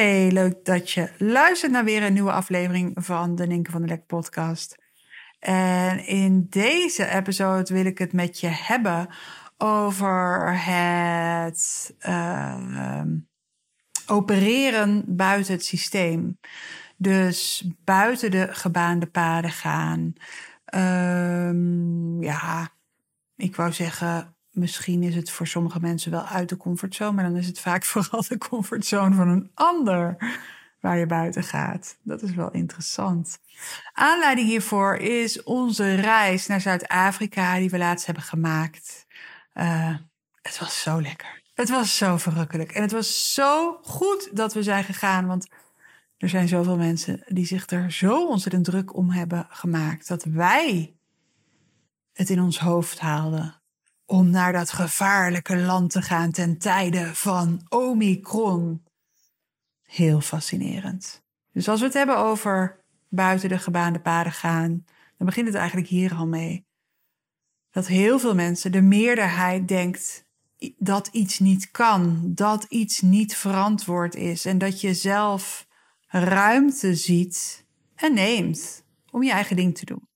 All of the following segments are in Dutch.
Hey, leuk dat je luistert naar weer een nieuwe aflevering van de Ninke van der Lek podcast. En in deze episode wil ik het met je hebben over het uh, opereren buiten het systeem. Dus buiten de gebaande paden gaan. Um, ja, ik wou zeggen, misschien is het voor sommige mensen wel uit de comfortzone, maar dan is het vaak vooral de comfortzone van een ander waar je buiten gaat. Dat is wel interessant. Aanleiding hiervoor is onze reis naar Zuid-Afrika die we laatst hebben gemaakt. Uh, het was zo lekker. Het was zo verrukkelijk. En het was zo goed dat we zijn gegaan. Want er zijn zoveel mensen die zich er zo ontzettend druk om hebben gemaakt. Dat wij het in ons hoofd haalden om naar dat gevaarlijke land te gaan ten tijde van Omicron. Heel fascinerend. Dus als we het hebben over buiten de gebaande paden gaan, dan begint het eigenlijk hier al mee. Dat heel veel mensen, de meerderheid, denkt dat iets niet kan, dat iets niet verantwoord is en dat je zelf ruimte ziet en neemt om je eigen ding te doen.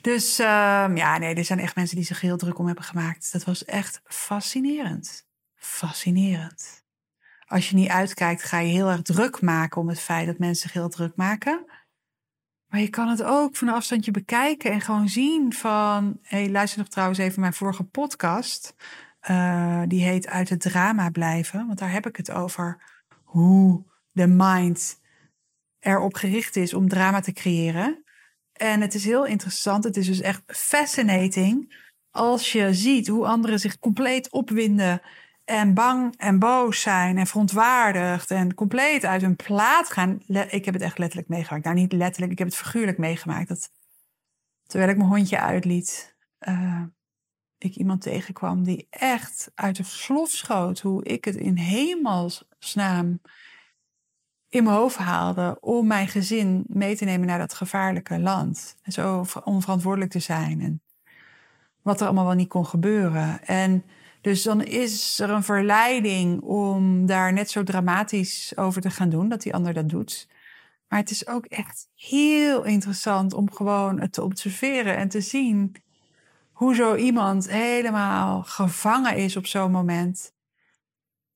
Dus uh, ja, nee, er zijn echt mensen die zich heel druk om hebben gemaakt. Dat was echt fascinerend. Fascinerend. Als je niet uitkijkt, ga je heel erg druk maken om het feit dat mensen zich heel druk maken. Maar je kan het ook van een afstandje bekijken en gewoon zien van... hey, luister nog trouwens even mijn vorige podcast. Uh, die heet Uit het drama blijven. Want daar heb ik het over hoe de mind erop gericht is om drama te creëren. En het is heel interessant. Het is dus echt fascinating als je ziet hoe anderen zich compleet opwinden en bang en boos zijn en verontwaardigd en compleet uit hun plaat gaan. Ik heb het echt letterlijk meegemaakt. Nou, niet letterlijk, ik heb het figuurlijk meegemaakt. Dat, terwijl ik mijn hondje uitliet, uh, ik iemand tegenkwam die echt uit de slof schoot hoe ik het in hemelsnaam in mijn hoofd haalde om mijn gezin mee te nemen naar dat gevaarlijke land. En zo onverantwoordelijk te zijn en wat er allemaal wel niet kon gebeuren. En dus dan is er een verleiding om daar net zo dramatisch over te gaan doen, dat die ander dat doet. Maar het is ook echt heel interessant om gewoon het te observeren en te zien hoe zo iemand helemaal gevangen is op zo'n moment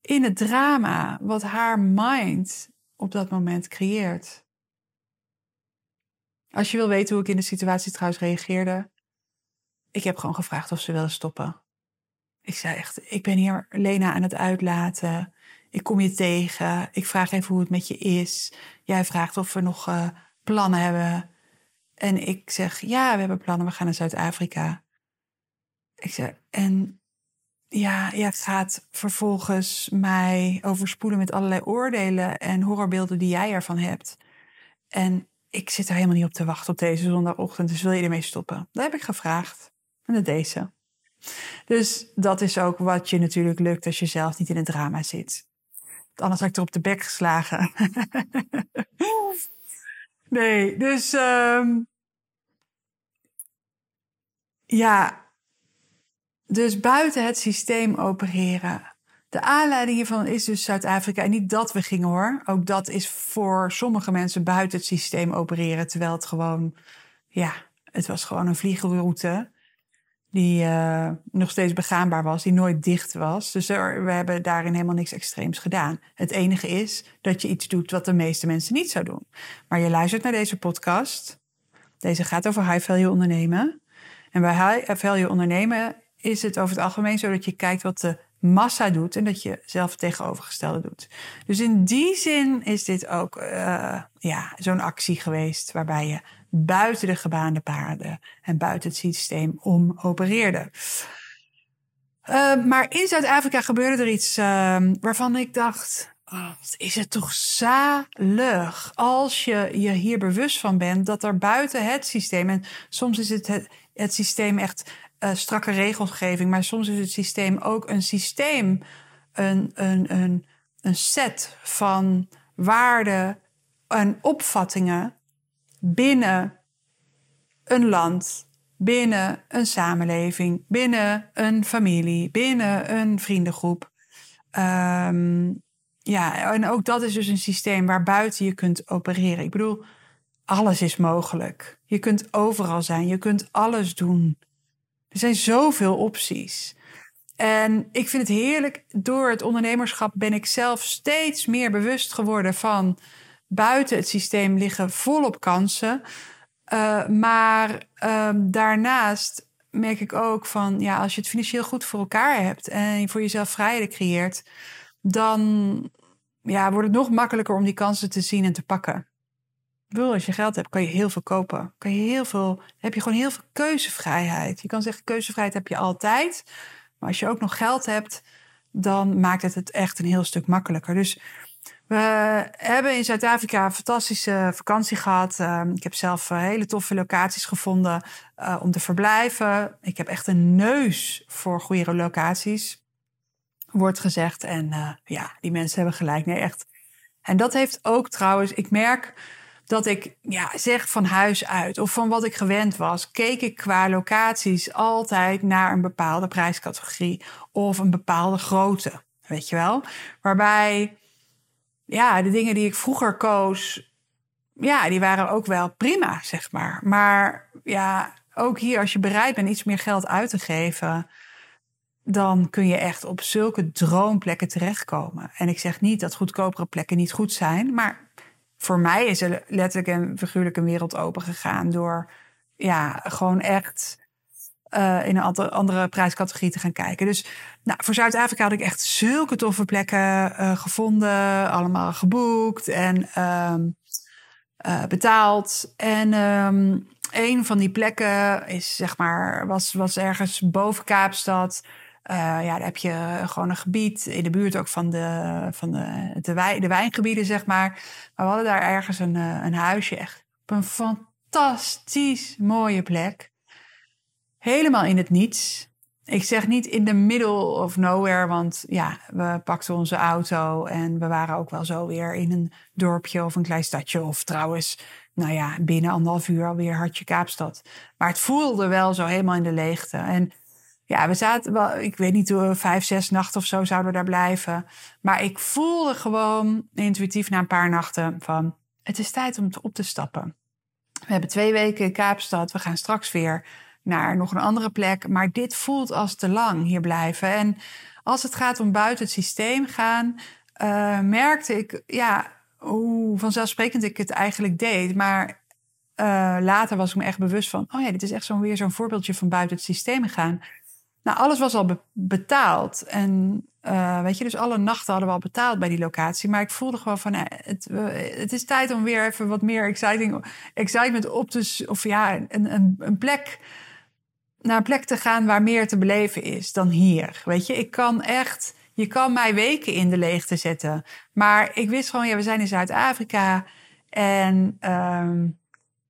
in het drama wat haar mind op dat moment creëert. Als je wil weten hoe ik in de situatie trouwens reageerde, ik heb gewoon gevraagd of ze willen stoppen. Ik zei echt, ik ben hier Lena aan het uitlaten. Ik kom je tegen. Ik vraag even hoe het met je is. Jij vraagt of we nog uh, plannen hebben. En ik zeg, ja, we hebben plannen. We gaan naar Zuid-Afrika. Ik zeg, en ja, ja, gaat vervolgens mij overspoelen met allerlei oordelen en horrorbeelden die jij ervan hebt. En ik zit er helemaal niet op te wachten op deze zondagochtend, dus wil je ermee stoppen? Dat heb ik gevraagd. En dat deze. Dus dat is ook wat je natuurlijk lukt als je zelf niet in het drama zit. Anders had ik er op de bek geslagen. nee, dus um, ja, dus buiten het systeem opereren. De aanleiding hiervan is dus Zuid-Afrika. En niet dat we gingen hoor. Ook dat is voor sommige mensen buiten het systeem opereren. Terwijl het gewoon, ja, het was gewoon een vliegroute. Die uh, nog steeds begaanbaar was, die nooit dicht was. Dus we hebben daarin helemaal niks extreems gedaan. Het enige is dat je iets doet wat de meeste mensen niet zou doen. Maar je luistert naar deze podcast. Deze gaat over high value ondernemen. En bij high value ondernemen is het over het algemeen zo dat je kijkt wat de massa doet en dat je zelf het tegenovergestelde doet. Dus in die zin is dit ook uh, ja, zo'n actie geweest waarbij je buiten de gebaande paarden en buiten het systeem om opereerde. Uh, maar in Zuid-Afrika gebeurde er iets uh, waarvan ik dacht: Oh, is het toch zalig als je je hier bewust van bent dat er buiten het systeem, en soms is het, het systeem echt uh, strakke regelgeving, maar soms is het systeem ook een systeem, een, een, een, een set van waarden en opvattingen binnen een land, binnen een samenleving, binnen een familie, binnen een vriendengroep. Um, ja, en ook dat is dus een systeem waar buiten je kunt opereren. Ik bedoel, alles is mogelijk. Je kunt overal zijn, je kunt alles doen. Er zijn zoveel opties. En ik vind het heerlijk. Door het ondernemerschap ben ik zelf steeds meer bewust geworden van buiten het systeem liggen volop kansen. Uh, maar uh, daarnaast merk ik ook van ja, als je het financieel goed voor elkaar hebt en je voor jezelf vrijheden creëert, dan ja, wordt het nog makkelijker om die kansen te zien en te pakken. Als je geld hebt, kan je heel veel kopen. Kan je heel veel, heb je gewoon heel veel keuzevrijheid. Je kan zeggen, keuzevrijheid heb je altijd. Maar als je ook nog geld hebt, dan maakt het het echt een heel stuk makkelijker. Dus we hebben in Zuid-Afrika een fantastische vakantie gehad. Ehm, ik heb zelf eh, hele toffe locaties gevonden uh, om te verblijven. Ik heb echt een neus voor goede locaties, wordt gezegd. En uh, ja, die mensen hebben gelijk. Nee, echt. En dat heeft ook trouwens, ik merk dat ik ja, zeg van huis uit of van wat ik gewend was, keek ik qua locaties altijd naar een bepaalde prijscategorie of een bepaalde grootte. Weet je wel? Waarbij ja, de dingen die ik vroeger koos, ja, die waren ook wel prima, zeg maar. Maar ja, ook hier, als je bereid bent iets meer geld uit te geven, dan kun je echt op zulke droomplekken terechtkomen. En ik zeg niet dat goedkopere plekken niet goed zijn, maar voor mij is er letterlijk en figuurlijk een wereld open gegaan door ja, gewoon echt uh, in een andere prijscategorie te gaan kijken. Dus nou, voor Zuid-Afrika had ik echt zulke toffe plekken uh, gevonden, allemaal geboekt en um, uh, betaald. En um, een van die plekken is zeg maar was, was ergens boven Kaapstad. Uh, ja, daar heb je gewoon een gebied in de buurt ook van de, van de, de, wijn, de wijngebieden, zeg maar. Maar we hadden daar ergens een, een huisje echt op een fantastisch mooie plek. Helemaal in het niets. Ik zeg niet in the middle of nowhere, want ja, we pakten onze auto en we waren ook wel zo weer in een dorpje of een klein stadje. Of trouwens, nou ja, binnen anderhalf uur alweer Hartje Kaapstad. Maar het voelde wel zo helemaal in de leegte. En ja, we zaten wel, ik weet niet hoe, vijf, zes nachten of zo zouden we daar blijven. Maar ik voelde gewoon intuïtief na een paar nachten van, het is tijd om op te stappen. We hebben twee weken in Kaapstad, we gaan straks weer naar nog een andere plek. Maar dit voelt als te lang hier blijven. En als het gaat om buiten het systeem gaan, uh, merkte ik ja, hoe vanzelfsprekend ik het eigenlijk deed. Maar uh, later was ik me echt bewust van: oh ja, dit is echt zo'n weer zo'n voorbeeldje van buiten het systeem gaan. Nou, alles was al be betaald. En uh, weet je, dus alle nachten hadden we al betaald bij die locatie. Maar ik voelde gewoon van, het, het is tijd om weer even wat meer exciting, excitement op te... Of ja, een, een, een plek naar een plek te gaan waar meer te beleven is dan hier. Weet je, ik kan echt, je kan mij weken in de leegte zetten. Maar ik wist gewoon, ja, we zijn in Zuid-Afrika en um,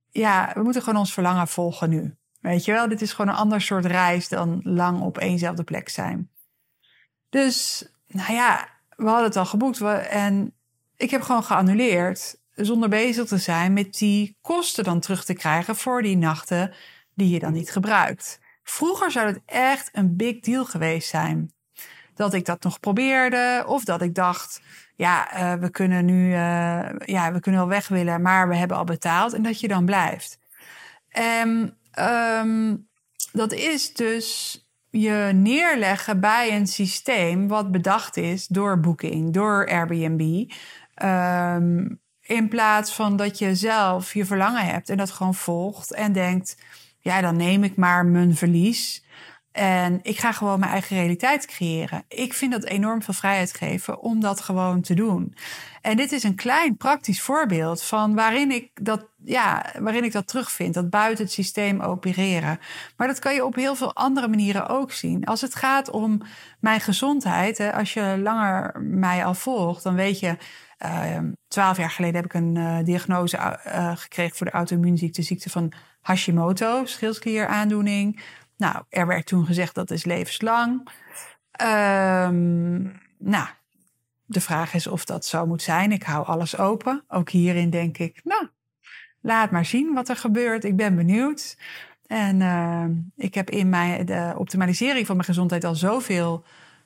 ja, we moeten gewoon ons verlangen volgen nu. Weet je wel, dit is gewoon een ander soort reis dan lang op éénzelfde plek zijn. Dus, nou ja, we hadden het al geboekt en ik heb gewoon geannuleerd zonder bezig te zijn met die kosten dan terug te krijgen voor die nachten die je dan niet gebruikt. Vroeger zou het echt een big deal geweest zijn. Dat ik dat nog probeerde of dat ik dacht, ja, uh, we kunnen nu, uh, ja, we kunnen wel weg willen, maar we hebben al betaald en dat je dan blijft. En um, dat is dus je neerleggen bij een systeem wat bedacht is door Booking, door Airbnb. Um, in plaats van dat je zelf je verlangen hebt en dat gewoon volgt en denkt: ja, dan neem ik maar mijn verlies. En ik ga gewoon mijn eigen realiteit creëren. Ik vind dat enorm veel vrijheid geven om dat gewoon te doen. En dit is een klein praktisch voorbeeld van waarin ik dat, ja, waarin ik dat terugvind. Dat buiten het systeem opereren. Maar dat kan je op heel veel andere manieren ook zien. Als het gaat om mijn gezondheid. Hè, als je langer mij al volgt, dan weet je. Ehm, twaalf jaar geleden heb ik een uh, diagnose uh, gekregen voor de auto-immuunziekte, ziekte van Hashimoto, schildklieraandoening. Nou, er werd toen gezegd dat is levenslang. Um, nou, de vraag is of dat zo moet zijn. Ik hou alles open. Ook hierin denk ik, nou, laat maar zien wat er gebeurt. Ik ben benieuwd. En uh, ik heb in mijn, de optimalisering van mijn gezondheid al zoveel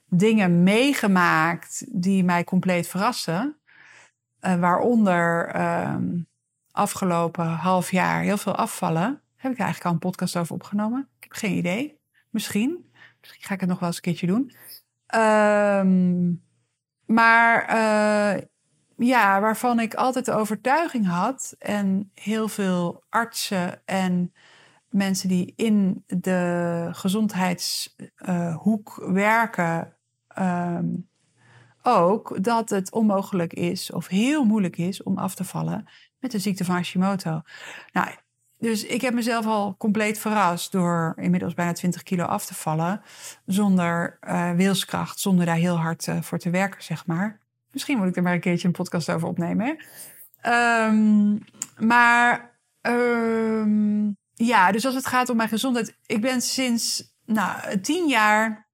dingen meegemaakt die mij compleet verrassen. Uh, waaronder uh, afgelopen half jaar heel veel afvallen. Heb ik eigenlijk al een podcast over opgenomen? Ik heb geen idee. Misschien. Misschien ga ik het nog wel eens een keertje doen. Um, maar uh, ja, waarvan ik altijd de overtuiging had en heel veel artsen en mensen die in de gezondheidshoek werken, um, ook dat het onmogelijk is of heel moeilijk is om af te vallen met de ziekte van Hashimoto. Nou, dus ik heb mezelf al compleet verrast door inmiddels bijna 20 kilo af te vallen. Zonder uh, wilskracht, zonder daar heel hard uh, voor te werken, zeg maar. Misschien moet ik er maar een keertje een podcast over opnemen. Um, maar um, ja, dus als het gaat om mijn gezondheid. Ik ben sinds nou, tien jaar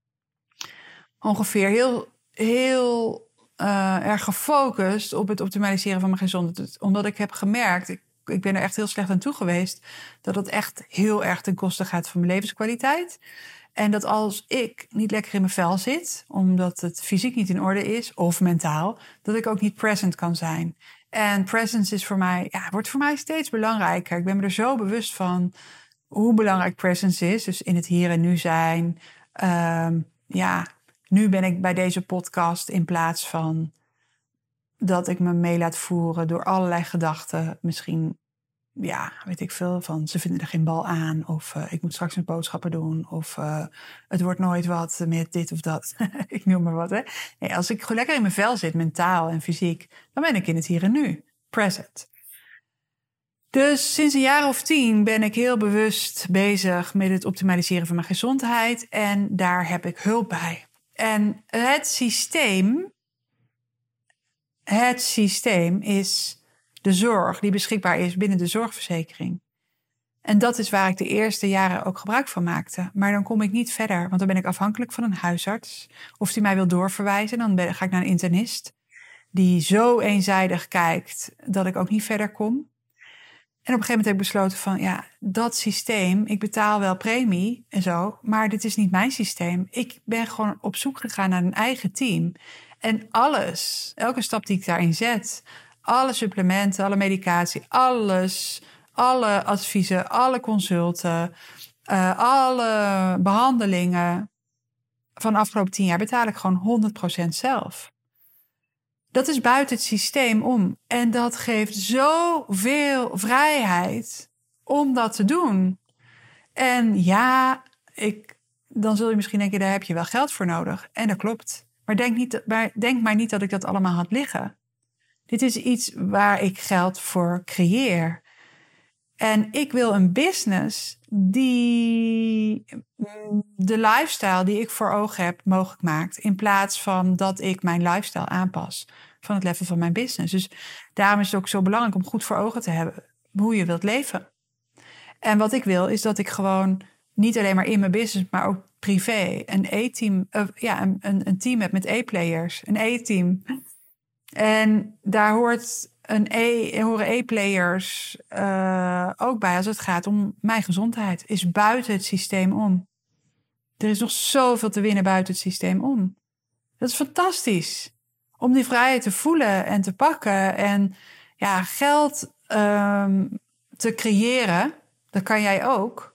ongeveer heel, heel uh, erg gefocust op het optimaliseren van mijn gezondheid. Omdat ik heb gemerkt, ik ben er echt heel slecht aan toe geweest. Dat het echt heel erg ten koste gaat van mijn levenskwaliteit. En dat als ik niet lekker in mijn vel zit, omdat het fysiek niet in orde is, of mentaal, dat ik ook niet present kan zijn. En presence is voor mij, ja, wordt voor mij steeds belangrijker. Ik ben me er zo bewust van hoe belangrijk presence is. Dus in het hier en nu zijn. Um, ja, nu ben ik bij deze podcast in plaats van dat ik me mee laat voeren door allerlei gedachten. Misschien, ja, weet ik veel, van ze vinden er geen bal aan. Of uh, ik moet straks een boodschappen doen. Of uh, het wordt nooit wat met dit of dat. ik noem maar wat, hè. Nee, als ik lekker in mijn vel zit, mentaal en fysiek, dan ben ik in het hier en nu. Present. Dus sinds een jaar of tien ben ik heel bewust bezig met het optimaliseren van mijn gezondheid. En daar heb ik hulp bij. En het systeem het systeem is de zorg die beschikbaar is binnen de zorgverzekering. En dat is waar ik de eerste jaren ook gebruik van maakte. Maar dan kom ik niet verder, want dan ben ik afhankelijk van een huisarts. Of die mij wil doorverwijzen, dan ga ik naar een internist. Die zo eenzijdig kijkt dat ik ook niet verder kom. En op een gegeven moment heb ik besloten van, ja, dat systeem, ik betaal wel premie en zo, maar dit is niet mijn systeem. Ik ben gewoon op zoek gegaan naar een eigen team. En alles, elke stap die ik daarin zet, alle supplementen, alle medicatie, alles, alle adviezen, alle consulten, uh, alle behandelingen van de afgelopen tien jaar betaal ik gewoon 100% zelf. Dat is buiten het systeem om. En dat geeft zoveel vrijheid om dat te doen. En ja, ik, dan zul je misschien denken, daar heb je wel geld voor nodig. En dat klopt. Maar denk, niet, maar denk maar niet dat ik dat allemaal had liggen. Dit is iets waar ik geld voor creëer. En ik wil een business die de lifestyle die ik voor ogen heb mogelijk maakt. In plaats van dat ik mijn lifestyle aanpas van het level van mijn business. Dus daarom is het ook zo belangrijk om goed voor ogen te hebben hoe je wilt leven. En wat ik wil is dat ik gewoon niet alleen maar in mijn business, maar ook privé een E-team, uh, ja, een, een, team hebt met E-players, een E-team. En daar hoort een e, horen E-players uh, ook bij als het gaat om mijn gezondheid. Is buiten het systeem om. Er is nog zoveel te winnen buiten het systeem om. Dat is fantastisch. Om die vrijheid te voelen en te pakken en ja, geld um, te creëren. Dat kan jij ook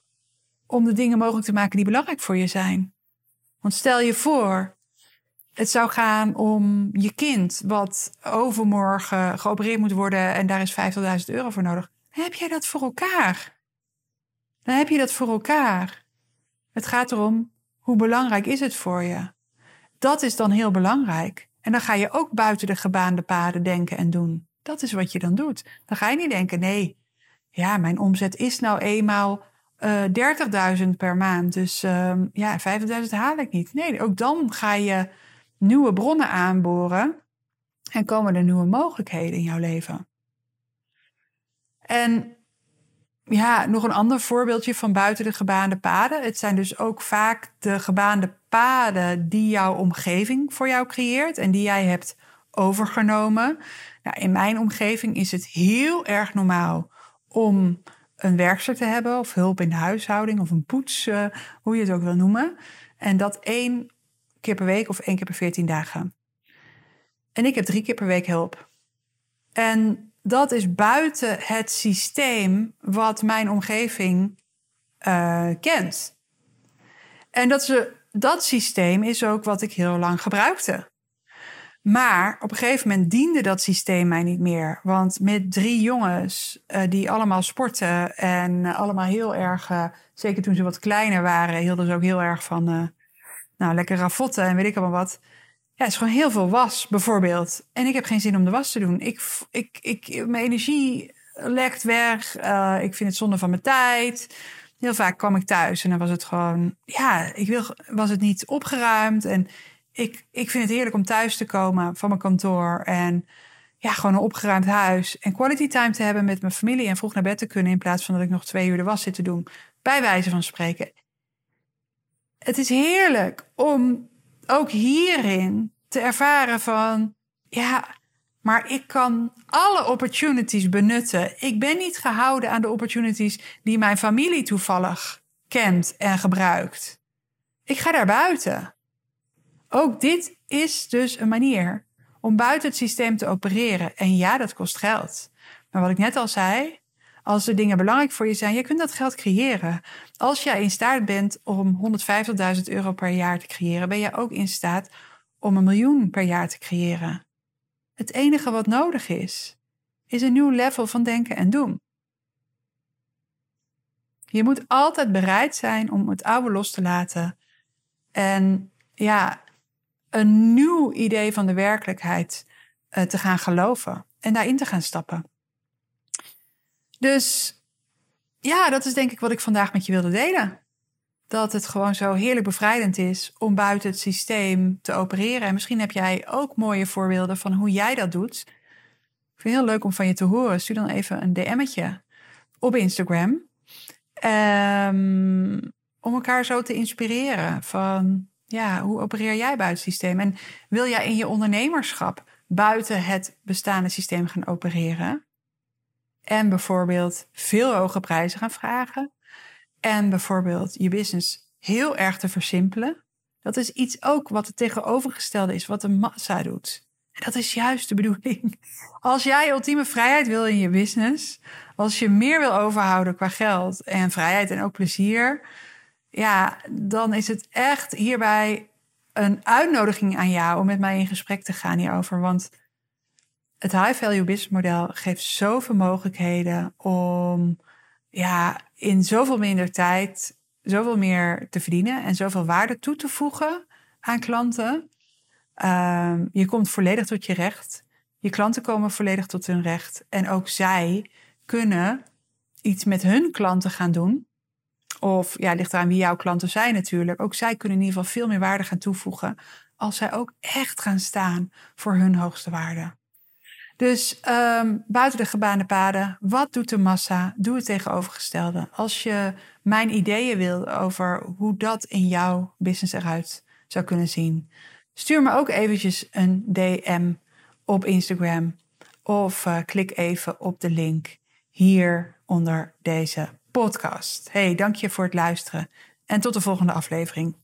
om de dingen mogelijk te maken die belangrijk voor je zijn. Want stel je voor, het zou gaan om je kind, wat overmorgen geopereerd moet worden en daar is 50.000 euro voor nodig. Dan heb jij dat voor elkaar. Dan heb je dat voor elkaar. Het gaat erom Hoe belangrijk is het voor je? Dat is dan heel belangrijk. En dan ga je ook buiten de gebaande paden denken en doen. Dat is wat je dan doet. Dan ga je niet denken, nee, ja, mijn omzet is nou eenmaal uh, 30.000 per maand. Dus uh, ja, 50.000 haal ik niet. Nee, ook dan ga je nieuwe bronnen aanboren en komen er nieuwe mogelijkheden in jouw leven. En ja, nog een ander voorbeeldje van buiten de gebaande paden. Het zijn dus ook vaak de gebaande paden die jouw omgeving voor jou creëert en die jij hebt overgenomen. Nou, in mijn omgeving is het heel erg normaal om een werkster te hebben of hulp in de huishouding of een poets, uh, hoe je het ook wil noemen. En dat één keer per week of één keer per veertien dagen. En ik heb drie keer per week hulp. En dat is buiten het systeem wat mijn omgeving uh, kent. En dat, ze, dat systeem is ook wat ik heel lang gebruikte. Maar op een gegeven moment diende dat systeem mij niet meer. Want met drie jongens uh, die allemaal sporten en allemaal heel erg, uh, zeker toen ze wat kleiner waren, hielden ze ook heel erg van nou, lekker ravotten en weet ik allemaal wat. Ja, het is gewoon heel veel was, bijvoorbeeld. En ik heb geen zin om de was te doen. Ik, ik, ik, mijn energie lekt weg. ik vind het zonde van mijn tijd. Heel vaak kwam ik thuis en dan was het gewoon, ja, ik wil, was het niet opgeruimd. En ik, ik vind het heerlijk om thuis te komen van mijn kantoor. En ja, gewoon een opgeruimd huis. En quality time te hebben met mijn familie. En vroeg naar bed te kunnen in plaats van dat ik nog twee uur de was zit te doen. Bij wijze van spreken. Het is heerlijk om ook hierin te ervaren van... Ja, maar ik kan alle opportunities benutten. Ik ben niet gehouden aan de opportunities die mijn familie toevallig kent en gebruikt. Ik ga daar buiten. Ook dit is dus een manier om buiten het systeem te opereren. En ja, dat kost geld. Maar wat ik net al zei, als er dingen belangrijk voor je zijn, je kunt dat geld creëren. Als jij in staat bent om 150.000 euro per jaar te creëren, ben je ook in staat om een miljoen per jaar te creëren. Het enige wat nodig is, is een nieuw level van denken en doen. Je moet altijd bereid zijn om het oude los te laten. En ja, een nieuw idee van de werkelijkheid uh, te gaan geloven en daarin te gaan stappen. Dus ja, dat is denk ik wat ik vandaag met je wilde delen. Dat het gewoon zo heerlijk bevrijdend is om buiten het systeem te opereren. En misschien heb jij ook mooie voorbeelden van hoe jij dat doet. Ik vind het heel leuk om van je te horen. Stuur dan even een DM'tje op Instagram. Um, om elkaar zo te inspireren van ja, hoe opereer jij buiten het systeem? En wil jij in je ondernemerschap buiten het bestaande systeem gaan opereren? En bijvoorbeeld veel hoge prijzen gaan vragen. En bijvoorbeeld je business heel erg te versimpelen. Dat is iets ook wat het tegenovergestelde is, wat de massa doet. En dat is juist de bedoeling. Als jij ultieme vrijheid wil in je business, als je meer wil overhouden qua geld en vrijheid en ook plezier, ja, dan is het echt hierbij een uitnodiging aan jou om met mij in gesprek te gaan hierover. Want het high value business model geeft zoveel mogelijkheden om ja, in zoveel minder tijd zoveel meer te verdienen en zoveel waarde toe te voegen aan klanten. Um, je komt volledig tot je recht. Je klanten komen volledig tot hun recht. En ook zij kunnen iets met hun klanten gaan doen of ja, ligt eraan wie jouw klanten zijn natuurlijk. Ook zij kunnen in ieder geval veel meer waarde gaan toevoegen. Als zij ook echt gaan staan voor hun hoogste waarde. Dus um, buiten de gebaande paden, wat doet de massa? Doe het tegenovergestelde. Als je mijn ideeën wil over hoe dat in jouw business eruit zou kunnen zien, stuur me ook eventjes een DM op Instagram. Of uh, klik even op de link hier onder deze podcast. Hey, dank je voor het luisteren en tot de volgende aflevering.